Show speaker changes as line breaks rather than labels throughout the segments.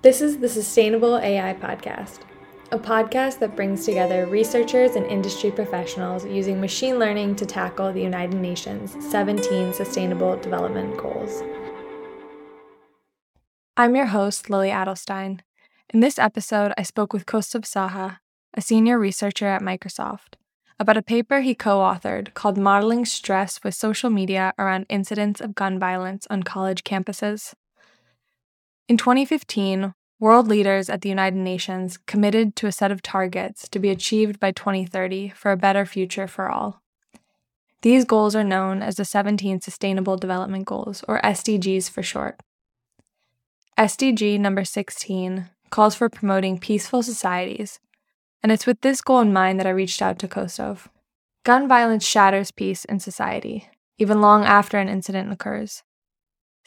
This is the Sustainable AI Podcast, a podcast that brings together researchers and industry professionals using machine learning to tackle the United Nations 17 Sustainable Development Goals. I'm your host, Lily Adelstein. In this episode, I spoke with Koustuv Saha, a senior researcher at Microsoft, about a paper he co authored called Modeling Stress with Social Media Around Incidents of Gun Violence on College Campuses. In 2015, world leaders at the United Nations committed to a set of targets to be achieved by 2030 for a better future for all. These goals are known as the 17 Sustainable Development Goals, or SDGs for short. SDG number 16 calls for promoting peaceful societies and it's with this goal in mind that I reached out to Koustuv. Gun violence shatters peace in society, even long after an incident occurs.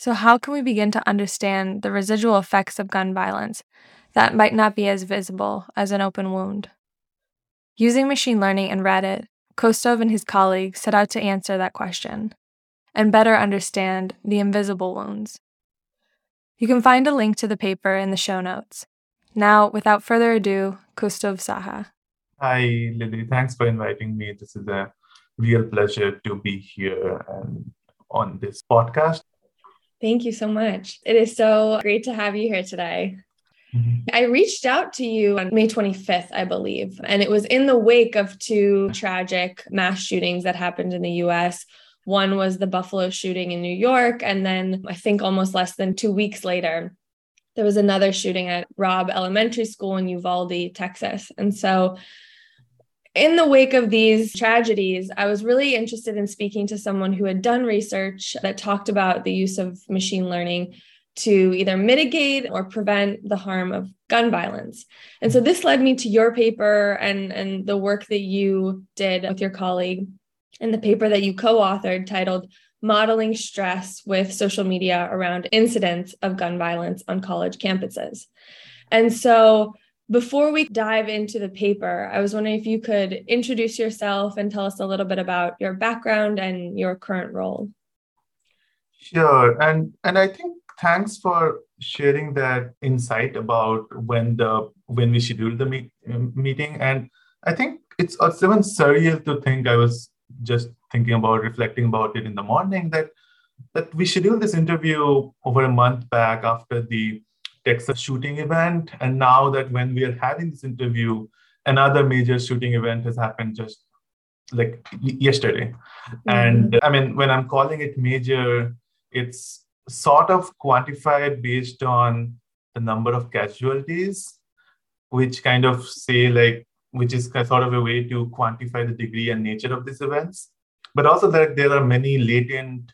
So, how can we begin to understand the residual effects of gun violence that might not be as visible as an open wound? Using machine learning and Reddit, Koustuv and his colleagues set out to answer that question and better understand the invisible wounds. You can find a link to the paper in the show notes. Now, without further ado, Koustuv Saha.
Hi, Lily. Thanks for inviting me. This is a real pleasure to be here and on this podcast.
Thank you so much. It is so great to have you here today. Mm-hmm. I reached out to you on May 25th, I believe, and it was in the wake of two tragic mass shootings that happened in the US. One was the Buffalo shooting in New York, and then I think almost less than two weeks later, there was another shooting at Robb Elementary School in Uvalde, Texas. And so, in the wake of these tragedies, I was really interested in speaking to someone who had done research that talked about the use of machine learning to either mitigate or prevent the harm of gun violence. And so this led me to your paper and, and the work that you did with your colleague and the paper that you co authored titled modeling stress with social media around incidents of gun violence on college campuses. And so, before we dive into the paper, I was wondering if you could introduce yourself and tell us a little bit about your background and your current role.
Sure. And and I think thanks for sharing that insight about when the when we scheduled the meet, meeting and I think it's, it's even surreal to think I was just thinking about reflecting about it in the morning that that we scheduled this interview over a month back after the Texas shooting event. And now that when we are having this interview, another major shooting event has happened just like yesterday. Mm-hmm. And I mean, when I'm calling it major, it's sort of quantified based on the number of casualties, which kind of say like which is sort of a way to quantify the degree and nature of these events. But also that there are many latent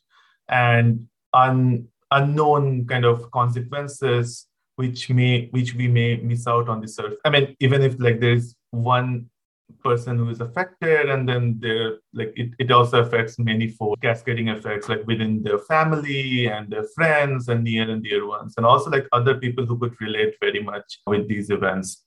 and un, unknown kind of consequences which may which we may miss out on the surface. I mean, even if like there is one person who is affected and then there like it, it also affects many for cascading effects like within their family and their friends and near and dear ones and also like other people who could relate very much with these events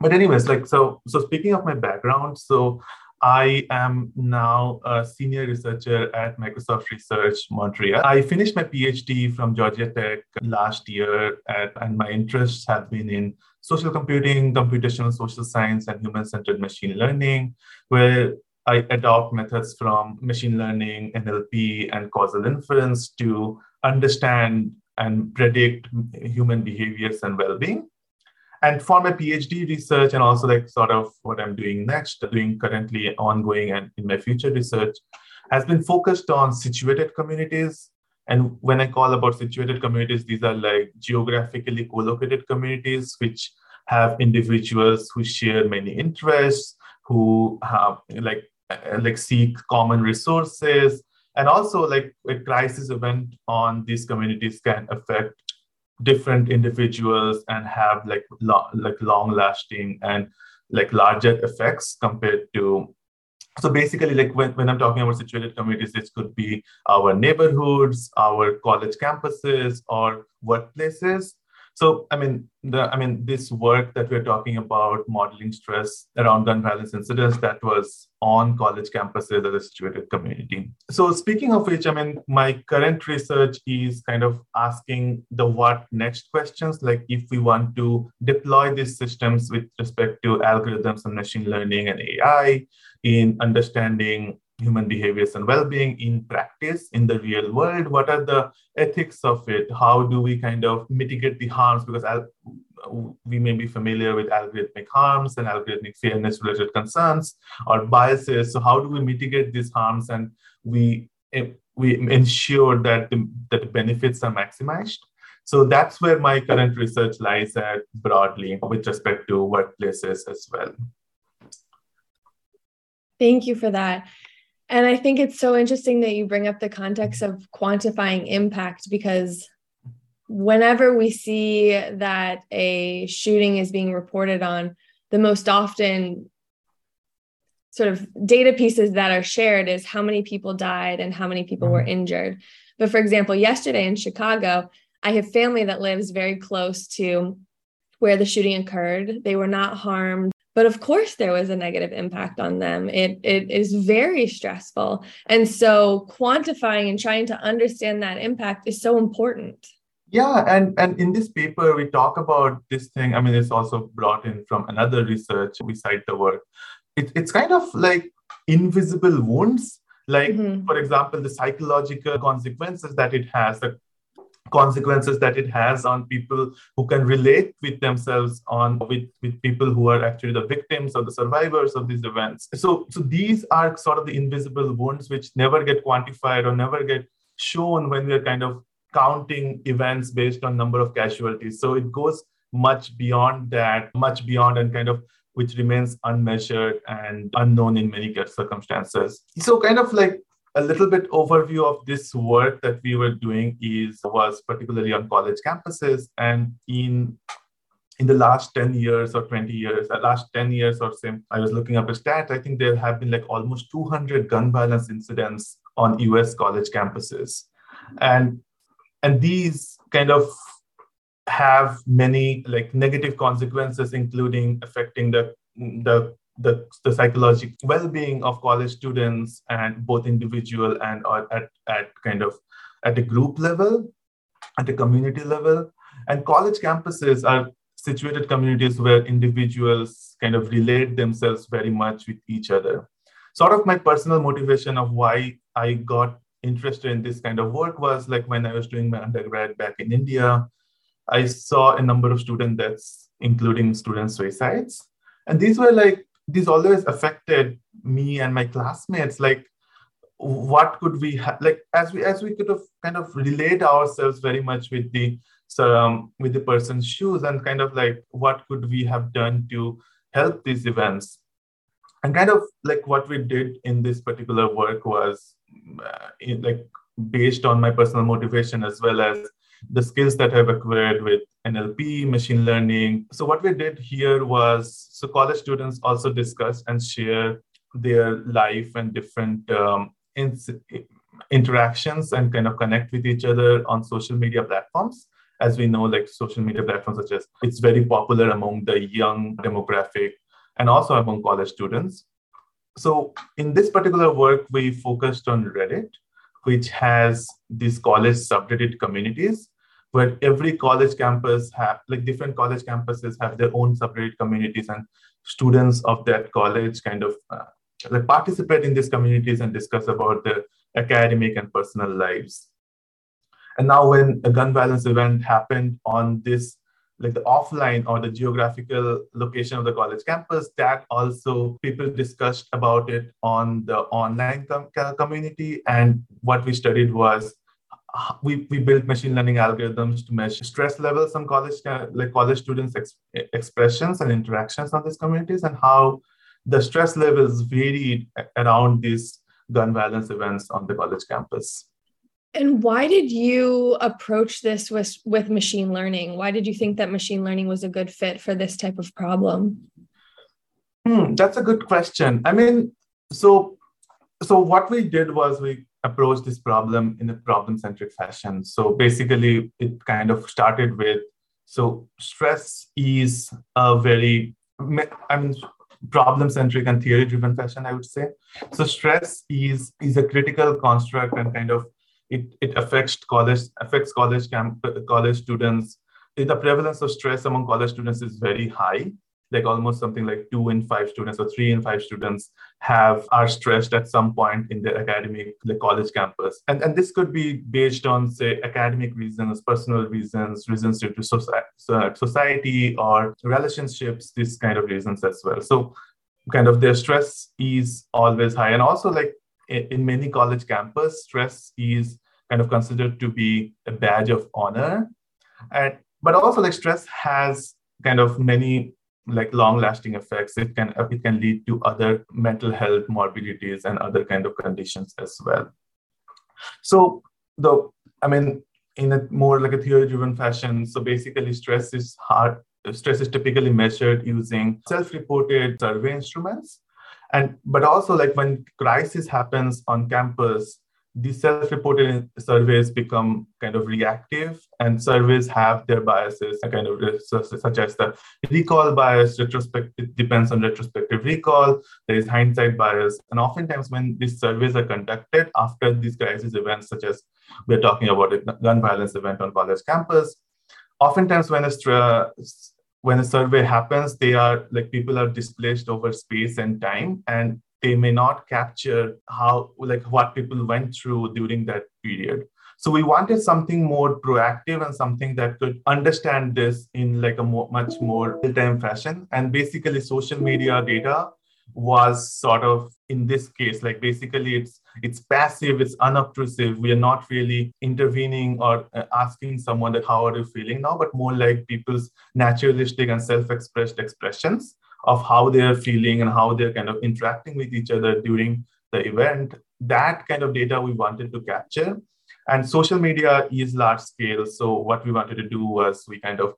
but anyways like so so speaking of my background so I am now a senior researcher at Microsoft Research Montreal. I finished my PhD from Georgia Tech last year, at, and my interests have been in social computing, computational social science, and human centered machine learning, where I adopt methods from machine learning, NLP, and causal inference to understand and predict human behaviors and well being and for my phd research and also like sort of what i'm doing next doing currently ongoing and in my future research has been focused on situated communities. And when i call about situated communities these are like geographically co-located communities which have individuals who share many interests who have like like seek common resources. And also like a crisis event on these communities can affect different individuals and have like lo- like long lasting and like larger effects compared to so basically like when, when i'm talking about situated communities this could be our neighborhoods our college campuses or workplaces So, I mean, the, I mean, this work that we're talking about, modeling stress around gun violence incidents, that was on college campuses as a situated community. So, speaking of which, I mean, my current research is kind of asking the what next questions, like if we want to deploy these systems with respect to algorithms and machine learning and AI in understanding human behaviors and well-being in practice in the real world? What are the ethics of it? How do we kind of mitigate the harms? Because we may be familiar with algorithmic harms and algorithmic fairness related concerns or biases. So how do we mitigate these harms? And we eh, we ensure that the, that the benefits are maximized. So that's where my current research lies at broadly with respect to workplaces as well.
Thank you for that. And I think it's so interesting that you bring up the context of quantifying impact because whenever we see that a shooting is being reported on, the most often sort of data pieces that are shared is how many people died and how many people were mm-hmm. injured. But for example, yesterday in Chicago, I have family that lives very close to where the shooting occurred. They were not harmed but of course there was a negative impact on them. It, it is very stressful. And so quantifying and trying to understand that impact is so important.
Yeah and and in this paper we talk about this thing. I mean it's also brought in from another research. We cite the work it, it's kind of like invisible wounds. Like mm-hmm. for example the psychological consequences that it has the consequences that it has on people who can relate with themselves on with, with people who are actually the victims or the survivors of these events. So so these are sort of the invisible wounds which never get quantified or never get shown when we're kind of counting events based on number of casualties. So it goes much beyond that much beyond and kind of which remains unmeasured and unknown in many circumstances. So kind of like a little bit overview of this work that we were doing is was particularly on college campuses and in in the last 10 years or 20 years, the last 10 years or so, I was looking up a stat. I think there have been like almost 200 gun violence incidents on US college campuses. And, and these kind of have many like negative consequences, including affecting the, the the, the psychological well-being of college students and both individual and at, at kind of at a group level at a community level. And college campuses are situated communities where individuals kind of relate themselves very much with each other. Sort of my personal motivation of why i got interested in this kind of work was like when i was doing my undergrad back in india i saw a number of student deaths including student suicides. And these were like this always affected me and my classmates like what could we have like as we as we could have kind of relate ourselves very much with the um, with the person's shoes and kind of like what could we have done to help these events? And kind of like what we did in this particular work was uh, in, like based on my personal motivation as well as the skills that I've acquired with NLP, machine learning. So what we did here was so college students also discuss and share their life and different um, in- interactions and kind of connect with each other on social media platforms. As we know, like social media platforms such as it's very popular among the young demographic and also among college students. So in this particular work, we focused on Reddit which has these college subreddit communities where every college campus have like different college campuses have their own subreddit communities and students of that college kind of uh, like participate in these communities and discuss about their academic and personal lives. And now when a gun violence event happened on this like the offline or the geographical location of the college campus that also people discussed about it on the online com- community. And what we studied was we, we built machine learning algorithms to measure stress levels on college like college students ex- expressions and interactions on these communities and how the stress levels varied around these gun violence events on the college campus
and why did you approach this with, with machine learning? Why did you think that machine learning was a good fit for this type of problem?
Hmm, that's a good question. I mean, so so what we did was we approached this problem in a problem-centric fashion. So basically, it kind of started with So stress is a very, I mean, problem-centric and theory-driven fashion, I would say. So stress is is a critical construct and kind of it, it affects college affects college camp college students. The prevalence of stress among college students is very high. Like almost something like two in five students or three in five students have are stressed at some point in their academic like college campus. And and this could be based on say academic reasons personal reasons reasons due to society or relationships these kind of reasons as well. So kind of their stress is always high. And also like in many college campus stress is kind of considered to be a badge of honor. And but also like stress has kind of many like long lasting effects. It can it can lead to other mental health morbidities and other kind of conditions as well. So the i mean in a more like a theory driven fashion so basically stress is hard stress is typically measured using self reported survey instruments and but also like when crisis happens on campus these self-reported surveys become kind of reactive and surveys have their biases kind of uh, such as the recall bias retrospective it depends on retrospective recall there is hindsight bias and oftentimes when these surveys are conducted after these crisis events such as we're talking about a gun violence event on college campus oftentimes when a when a survey happens they are like people are displaced over space and time and they may not capture how like what people went through during that period. So we wanted something more proactive and something that could understand this in like a more, much more real-time fashion. And basically social media data was sort of in this case like basically it's it's passive it's unobtrusive we are not really intervening or uh, asking someone that how are you feeling now but more like people's naturalistic and self-expressed expressions of how they are feeling and how they're kind of interacting with each other during the event. That kind of data we wanted to capture. And social media is large scale. So what we wanted to do was we kind of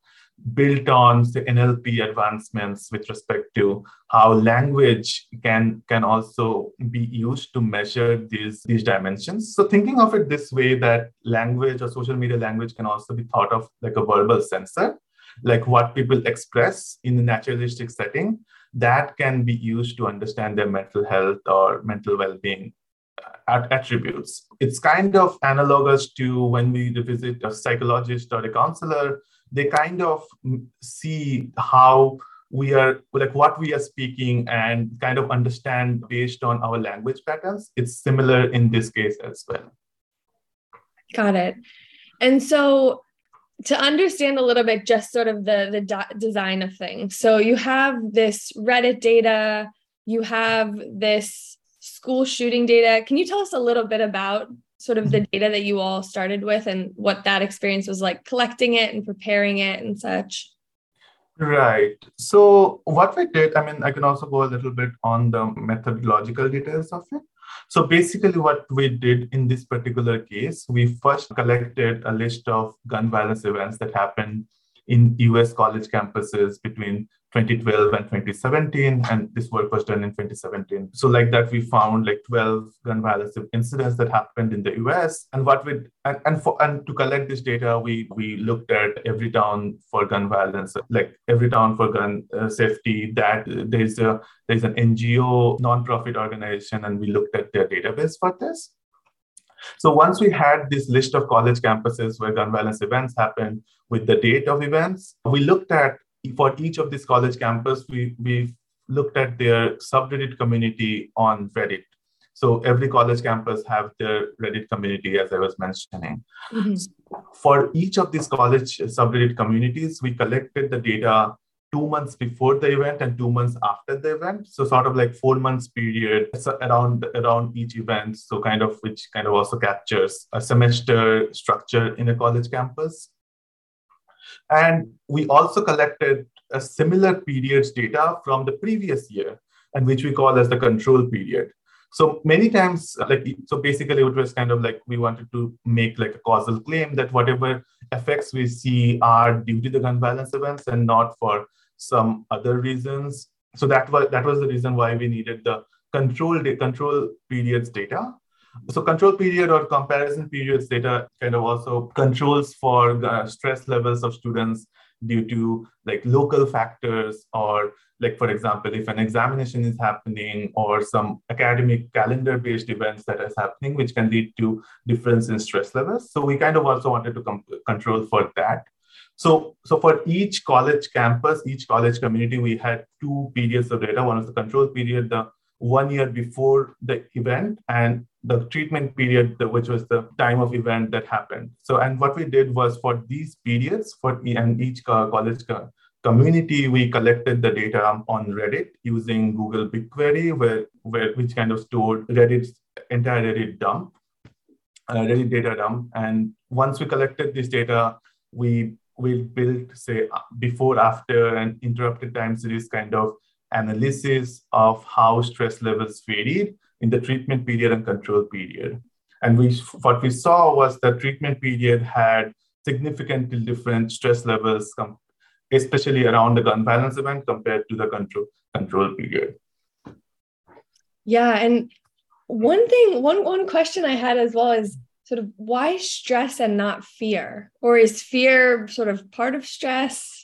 built on the NLP advancements with respect to how language can can also be used to measure these these dimensions. So thinking of it this way that language or social media language can also be thought of like a verbal sensor like what people express in the naturalistic setting, that can be used to understand their mental health or mental well-being uh, attributes. It's kind of analogous to when we visit a psychologist or a counselor, they kind of see how we are like what we are speaking and kind of understand based on our language patterns. It's similar in this case as well.
Got it. And so to understand a little bit just sort of the the design of things so you have this reddit data you have this school shooting data can you tell us a little bit about sort of the mm-hmm. data that you all started with and what that experience was like collecting it and preparing it and such.
Right. So what we did i mean i can also go a little bit on the methodological details of it. So basically, what we did in this particular case, we first collected a list of gun violence events that happened in US college campuses between 2012 and 2017 and this work was done in 2017 so like that we found like 12 gun violence incidents that happened in the us and what we and, and for and to collect this data we we looked at Everytown for gun violence like Everytown for gun uh, safety that there's a there's an ngo non-profit organization and we looked at their database for this. So once we had this list of college campuses where gun violence events happened with the date of events, we looked at for each of these college campus, we, we looked at their subreddit community on Reddit. So every college campus have their Reddit community, as I was mentioning. Mm-hmm. For each of these college subreddit communities, we collected the data two months before the event and two months after the event. So sort of like four months period around around each event. So kind of which kind of also captures a semester structure in a college campus. And we also collected a similar periods data from the previous year, and which we call as the control period. So many times, like so basically it was kind of like we wanted to make like a causal claim that whatever effects we see are due to the gun violence events and not for some other reasons. So that was that was the reason why we needed the control control periods data. So control period or comparison periods data kind of also controls for the stress levels of students due to like local factors or like for example if an examination is happening or some academic calendar based events that is happening which can lead to difference in stress levels. So we kind of also wanted to com- control for that. So so for each college campus each college community we had two periods of data. One was the control period the one year before the event and the treatment period which was the time of event that happened so and what we did was for these periods for and each college community, we collected the data on Reddit using Google BigQuery, where, where which kind of stored Reddit's entire Reddit dump, uh, Reddit data dump. And once we collected this data, we we built, say, before, after, and interrupted time series kind of analysis of how stress levels varied in the treatment period and control period. And we what we saw was the treatment period had significantly different stress levels especially around the gun violence event compared to the control control period.
Yeah, and one thing, one one question I had as well is sort of why stress and not fear, or is fear sort of part of stress?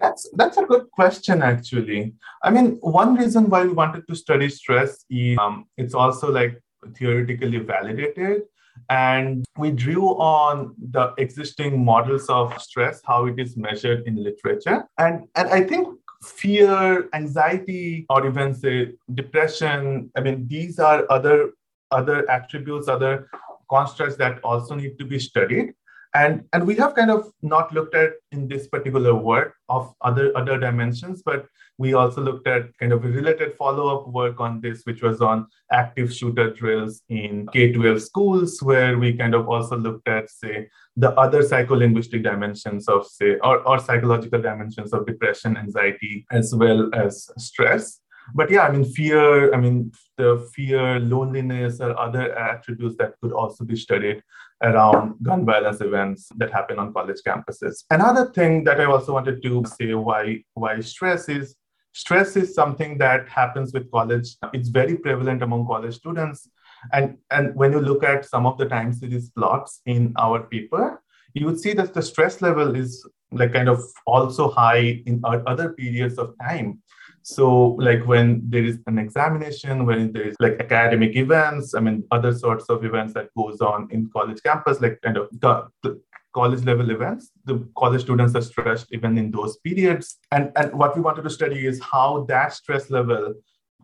That's that's a good question, actually. I mean, one reason why we wanted to study stress is um, it's also like theoretically validated and we drew on the existing models of stress, how it is measured in literature. And, and I think fear, anxiety, or even say depression, I mean, these are other other attributes, other constructs that also need to be studied and and we have kind of not looked at in this particular work of other other dimensions but we also looked at kind of a related follow-up work on this which was on active shooter drills in k-12 schools where we kind of also looked at say the other psycholinguistic dimensions of say or, or psychological dimensions of depression anxiety as well as stress. But yeah, I mean, fear, I mean, the fear, loneliness, or other attributes that could also be studied around gun violence events that happen on college campuses. Another thing that I also wanted to say why why stress is stress is something that happens with college. It's very prevalent among college students. And, and when you look at some of the time series plots in our paper, you would see that the stress level is like kind of also high in other periods of time. So, like when there is an examination, when there is like academic events, I mean, other sorts of events that goes on in college campus, like kind of the, the college level events, the college students are stressed even in those periods. And, and what we wanted to study is how that stress level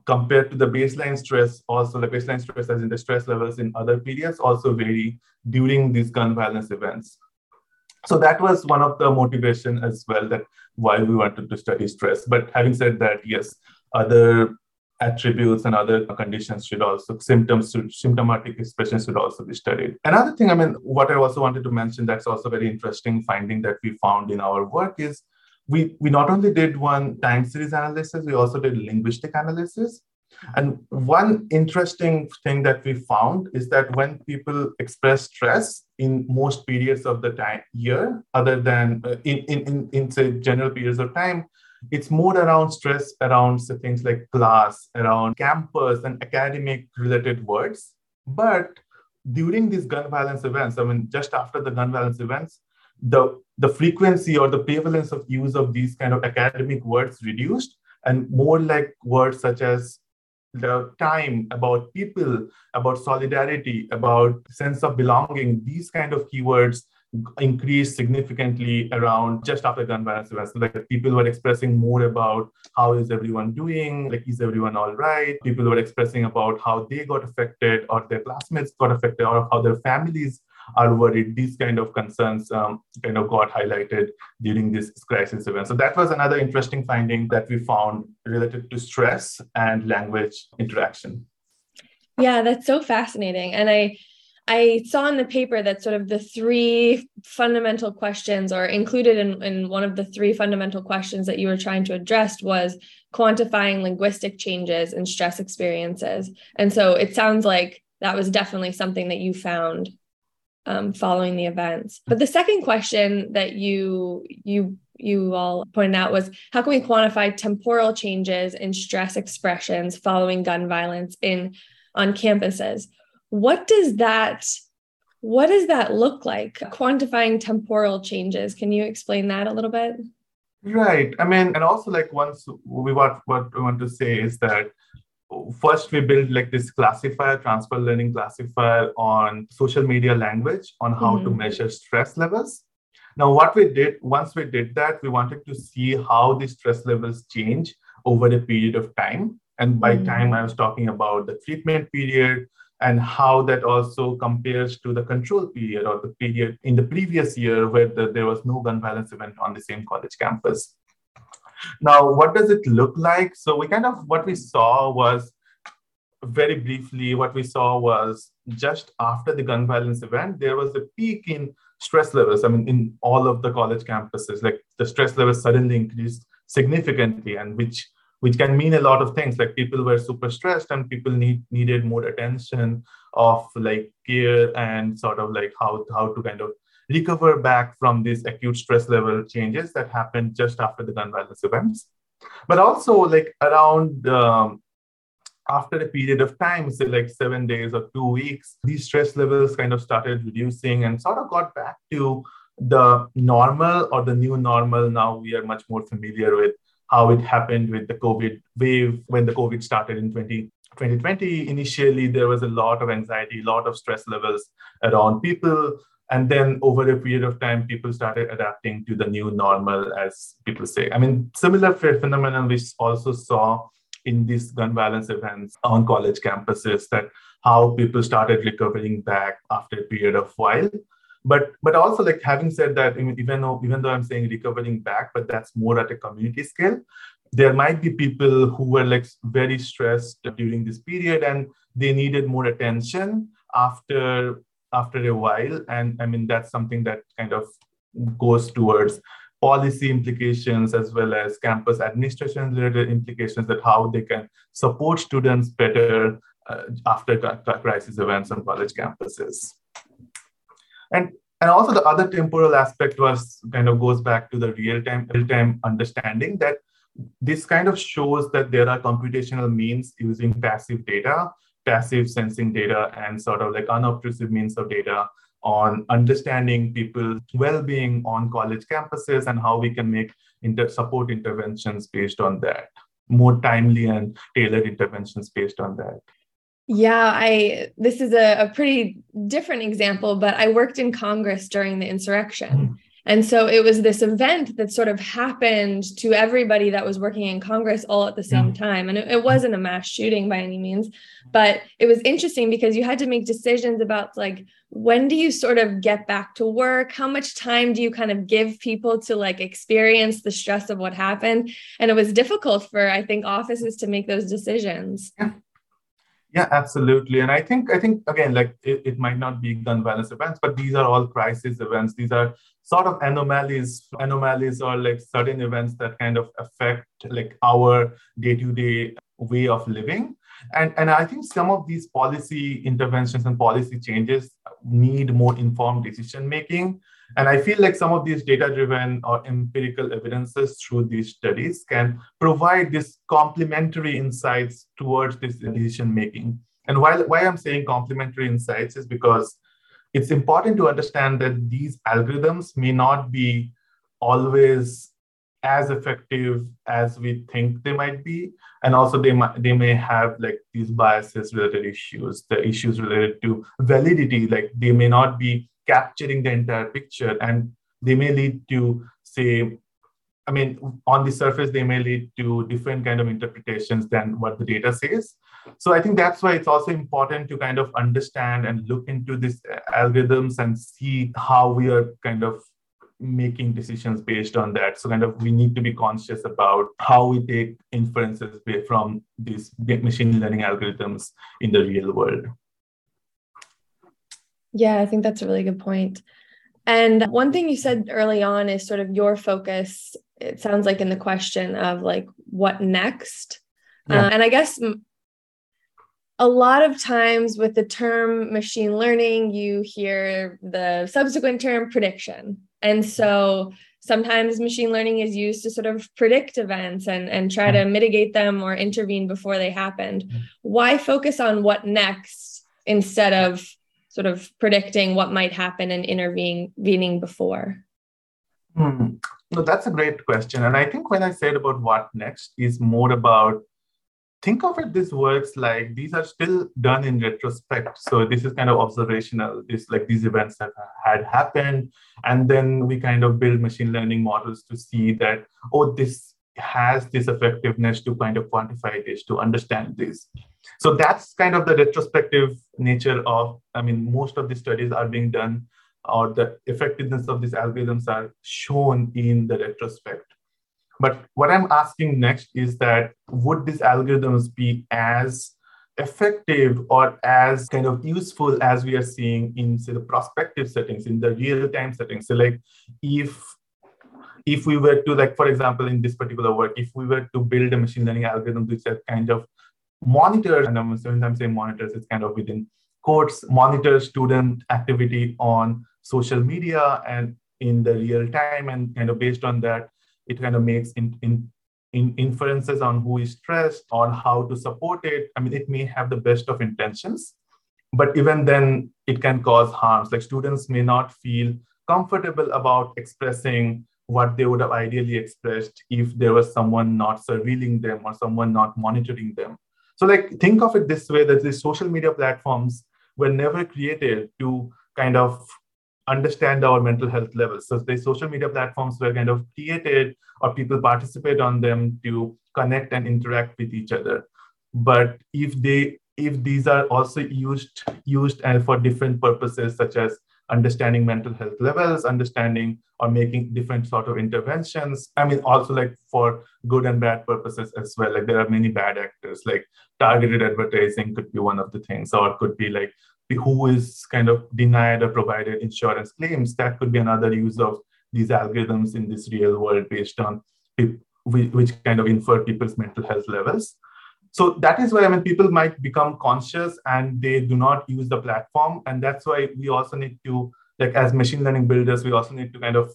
compared to the baseline stress, also the baseline stress as in the stress levels in other periods also vary during these gun violence events so that was one of the motivation as well that why we wanted to study stress. But having said that yes other attributes and other conditions should also symptoms should, symptomatic expressions should also be studied. Another thing i mean what i also wanted to mention that's also very interesting finding that we found in our work is we we not only did one time series analysis we also did linguistic analysis and one interesting thing that we found is that when people express stress in most periods of the time year, other than uh, in, in, in, in say general periods of time, it's more around stress around say, things like class, around campus and academic related words. But during these gun violence events, I mean, just after the gun violence events, the, the frequency or the prevalence of use of these kind of academic words reduced and more like words such as the time about people about solidarity about sense of belonging these kind of keywords increased significantly around just after gun violence events. Like people were expressing more about how is everyone doing, like is everyone all right? People were expressing about how they got affected or their classmates got affected or how their families are worried. These kind of concerns um, kind of got highlighted during this crisis event. So that was another interesting finding that we found related to stress and language interaction.
Yeah, that's so fascinating. And I I saw in the paper that sort of the three fundamental questions, or included in, in one of the three fundamental questions that you were trying to address, was quantifying linguistic changes in stress experiences. And so it sounds like that was definitely something that you found um, following the events. But the second question that you you you all pointed out was how can we quantify temporal changes in stress expressions following gun violence in on campuses? What does that What does that look like? Quantifying temporal changes. Can you explain that a little bit?
Right. I mean, and also like once we what what we want to say is that first we built like this classifier, transfer learning classifier on social media language on how mm-hmm. to measure stress levels. Now, what we did once we did that, we wanted to see how the stress levels change over a period of time. And by mm-hmm. time, I was talking about the treatment period, and how that also compares to the control period or the period in the previous year where the, there was no gun violence event on the same college campus. Now, what does it look like? So, we kind of what we saw was very briefly, what we saw was just after the gun violence event, there was a peak in stress levels. I mean, in all of the college campuses, like the stress levels suddenly increased significantly, and which which can mean a lot of things like people were super stressed and people need needed more attention of like care and sort of like how how to kind of recover back from these acute stress level changes that happened just after the gun violence events but also like around um, after a period of time say like seven days or two weeks these stress levels kind of started reducing and sort of got back to the normal or the new normal now we are much more familiar with how it happened with the COVID wave when the COVID started in 20, 2020. Initially, there was a lot of anxiety, a lot of stress levels around people. And then over a period of time, people started adapting to the new normal, as people say. I mean, similar phenomenon we also saw in these gun violence events on college campuses that how people started recovering back after a period of while but but also like having said that even though even though i'm saying recovering back but that's more at a community scale there might be people who were like very stressed during this period and they needed more attention after after a while. And i mean that's something that kind of goes towards policy implications as well as campus administration related implications that how they can support students better uh, after crisis events on college campuses. And and also the other temporal aspect was kind of goes back to the real time real time understanding that this kind of shows that there are computational means using passive data passive sensing data and sort of like unobtrusive means of data on understanding people's well-being on college campuses and how we can make inter- support interventions based on that more timely and tailored interventions based on that
yeah, I this is a, a, pretty different example, but I worked in Congress during the insurrection. Mm. And so it was this event that sort of happened to everybody that was working in Congress all at the same yeah. time. And it, it, wasn't a mass shooting by any means, but it was interesting because you had to make decisions about like when do you sort of get back to work? How much time do you kind of give people to like experience the stress of what happened? And it was difficult for, I think, offices to make those decisions.
Yeah yeah, absolutely. And I think I think again, like it, it might not be gun violence events, but these are all crisis events. These are sort of anomalies, anomalies or like certain events that kind of affect like our day-to-day way of living. And, and I think some of these policy interventions and policy changes need more informed decision making and I feel like some of these data driven or empirical evidences through these studies can provide this complementary insights towards this decision making. And while, why I'm saying complementary insights is because it's important to understand that these algorithms may not be always as effective as we think they might be. And also they might they may have like these biases related issues the issues related to validity like they may not be capturing the entire picture. And they may lead to say i mean on the surface they may lead to different kind of interpretations than what the data says so i think that's why it's also important to kind of understand and look into these algorithms and see how we are kind of making decisions based on that so kind of we need to be conscious about how we take inferences from these machine learning algorithms in the real world
yeah, I think that's a really good point. And one thing you said early on is sort of your focus, it sounds like in the question of like what next. Yeah. Uh, and I guess a lot of times with the term machine learning, you hear the subsequent term prediction. And so sometimes machine learning is used to sort of predict events and, and try to mitigate them or intervene before they happened. Why focus on what next instead of sort of predicting what might happen and intervening before?
Hmm. No, that's a great question. And I think when I said about what next is more about think of it this works like these are still done in retrospect. So this is kind of observational this like these events that had happened. And then we kind of build machine learning models to see that oh this has this effectiveness to kind of quantify this to understand this. So that's kind of the retrospective nature of i mean most of the studies are being done or the effectiveness of these algorithms are shown in the retrospect but what I'm asking next is that would these algorithms be as effective or as kind of useful as we are seeing in say the prospective settings, in the real-time settings? So like if if we were to like, for example, in this particular work, if we were to build a machine learning algorithm which that kind of monitors, and I'm sometimes saying monitors, it's kind of within quotes, monitor student activity on social media and in the real time and kind of based on that it kind of makes in, in, in inferences on who is stressed, on how to support it. I mean, it may have the best of intentions, but even then, it can cause harms. Like students may not feel comfortable about expressing what they would have ideally expressed if there was someone not surveilling them or someone not monitoring them. So, like, think of it this way that these social media platforms were never created to kind of understand our mental health levels. So the social media platforms were kind of created or people participate on them to connect and interact with each other. But if they if these are also used used uh, for different purposes such as understanding mental health levels understanding or making different sort of interventions i mean also like for good and bad purposes as well like there are many bad actors like targeted advertising could be one of the things or it could be like who is kind of denied or provided insurance claims, that could be another use of these algorithms in this real world based on which kind of infer people's mental health levels. So that is why I mean people might become conscious and they do not use the platform, and that's why we also need to like as machine learning builders, we also need to kind of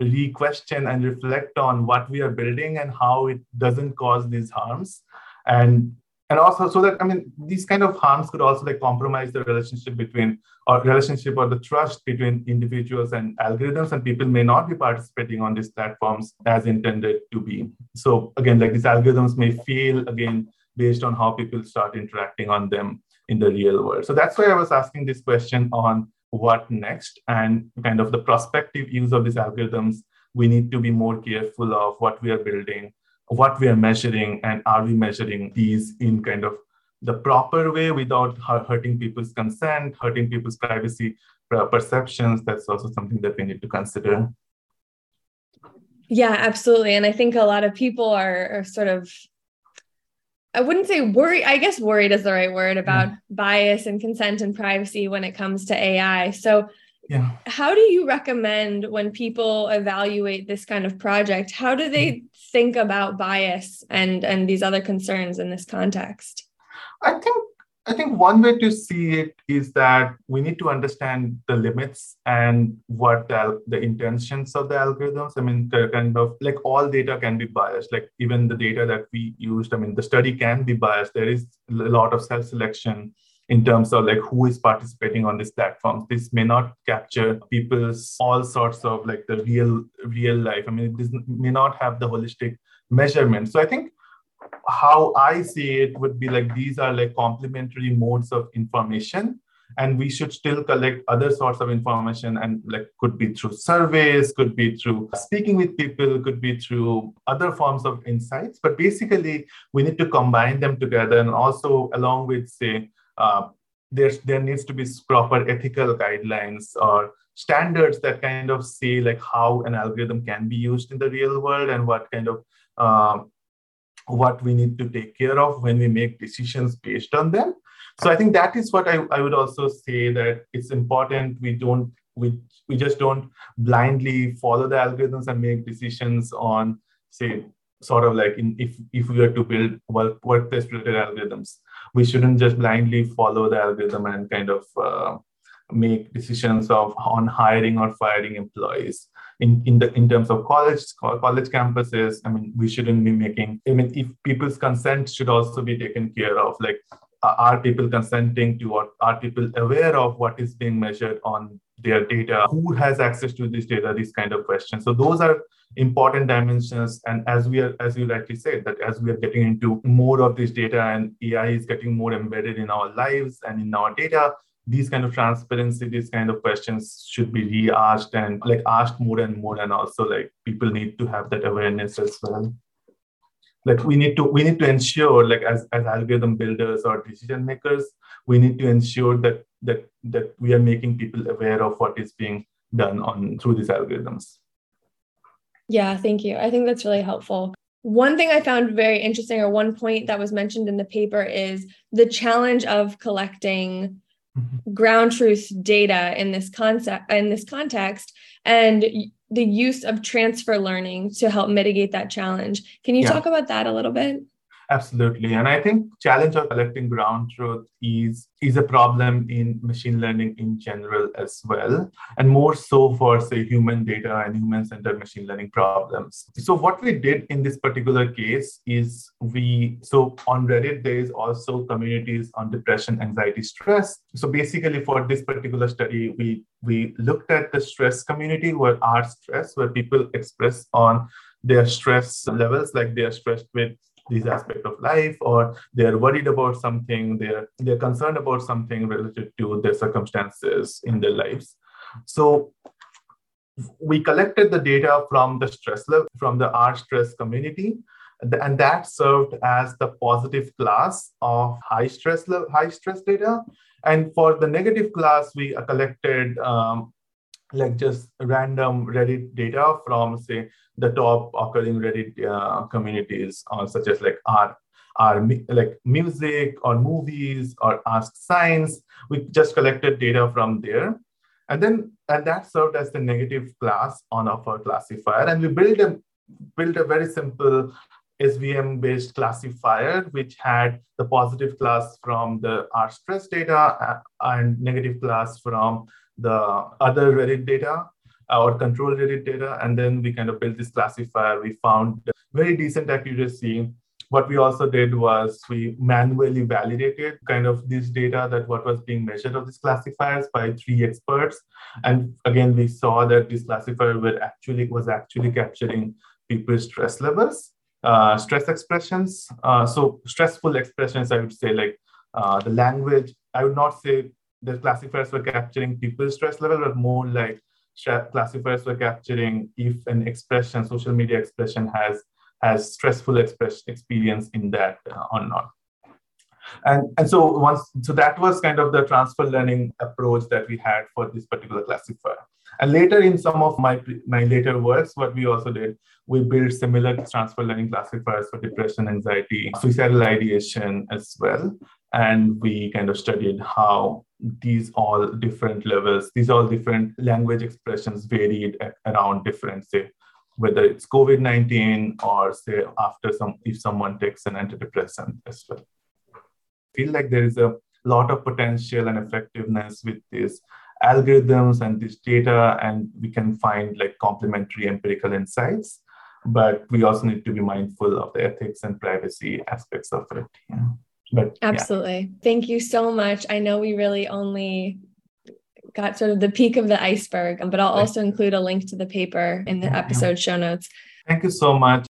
re-question and reflect on what we are building and how it doesn't cause these harms and and also so that i mean these kind of harms could also like compromise the relationship between or relationship or the trust between individuals and algorithms and people may not be participating on these platforms as intended to be. So again like these algorithms may fail again based on how people start interacting on them in the real world. So that's why i was asking this question on what next and kind of the prospective use of these algorithms we need to be more careful of what we are building what we are measuring and are we measuring these in kind of the proper way without hurting people's consent, hurting people's privacy perceptions. That's also something that we need to consider.
Yeah, absolutely. And I think a lot of people are, are sort of, I wouldn't say worried, I guess worried is the right word about yeah. bias and consent and privacy when it comes to AI. So, yeah. how do you recommend when people evaluate this kind of project? How do they think about bias and and these other concerns in this context?
I think I think one way to see it is that we need to understand the limits and what the, the intentions of the algorithms. I mean, kind of like all data can be biased. Like even the data that we used, I mean, the study can be biased. There is a lot of self-selection in terms of like who is participating on this platform. This may not capture people's all sorts of like the real real life. I mean, this may not have the holistic measurement. So I think how I see it would be like these are like complementary modes of information and we should still collect other sorts of information and like could be through surveys could be through speaking with people could be through other forms of insights but basically we need to combine them together and also along with say uh, there's there needs to be proper ethical guidelines or standards that kind of say like how an algorithm can be used in the real world and what kind of uh, what we need to take care of when we make decisions based on them. So i think that is what I, I would also say that it's important we don't we, we just don't blindly follow the algorithms and make decisions on say sort of like in, if if we were to build work, workplace related algorithms we shouldn't just blindly follow the algorithm and kind of uh, make decisions of on hiring or firing employees. In, in the in terms of college college campuses i mean we shouldn't be making i mean if people's consent should also be taken care of like are people consenting to what are people aware of what is being measured on their data who has access to this data these kind of questions. So those are important dimensions. And as we are as you rightly said that as we are getting into more of this data and ai is getting more embedded in our lives and in our data these kind of transparency these kind of questions should be re-asked and like asked more and more. And also like people need to have that awareness as well like we need to we need to ensure like as, as algorithm builders or decision makers we need to ensure that that that we are making people aware of what is being done on through these algorithms.
Yeah thank you. I think that's really helpful. One thing i found very interesting or one point that was mentioned in the paper is the challenge of collecting mm-hmm. ground truth data in this concept in this context and the use of transfer learning to help mitigate that challenge. Can you yeah. talk about that a little bit?
Absolutely. And I think challenge of collecting ground truth is, is a problem in machine learning in general as well, and more so for, say, human data and human-centered machine learning problems. So what we did in this particular case is we, so on Reddit, there is also communities on depression, anxiety, stress. So basically for this particular study, we, we looked at the stress community where our stress, where people express on their stress levels, like they are stressed with these aspects of life or they're worried about something they're they're concerned about something related to their circumstances in their lives. So we collected the data from the stress level from the r stress community and that served as the positive class of high stress level, high stress data. And for the negative class we collected um, like just random Reddit data from say the top occurring Reddit uh, communities, uh, such as like our our like music or movies or Ask Science. We just collected data from there, and then and that served as the negative class on our classifier, and we built a built a very simple SVM based classifier, which had the positive class from the R stress data uh, and negative class from the other Reddit data or control Reddit data. And then we kind of built this classifier. We found very decent accuracy. What we also did was we manually validated kind of this data that what was being measured of these classifiers by three experts. And again, we saw that this classifier were actually was actually capturing people's stress levels, uh, stress expressions. Uh, so stressful expressions, I would say like uh, the language. I would not say the classifiers were capturing people's stress level, but more like classifiers were capturing if an expression, social media expression has has stressful express experience in that uh, or not. And, and so once so that was kind of the transfer learning approach that we had for this particular classifier. And later in some of my my later works, what we also did, we built similar transfer learning classifiers for depression, anxiety, suicidal ideation as well and we kind of studied how these all different levels these all different language expressions varied around different say whether it's covid-19 or say after some if someone takes an antidepressant as well I feel like there is a lot of potential and effectiveness with these algorithms and this data and we can find like complementary empirical insights but we also need to be mindful of the ethics and privacy aspects of it yeah.
But absolutely. Yeah. Thank you so much. I know we really only got sort of the peak of the iceberg, but I'll also include a link to the paper in the episode show notes.
Thank you so much.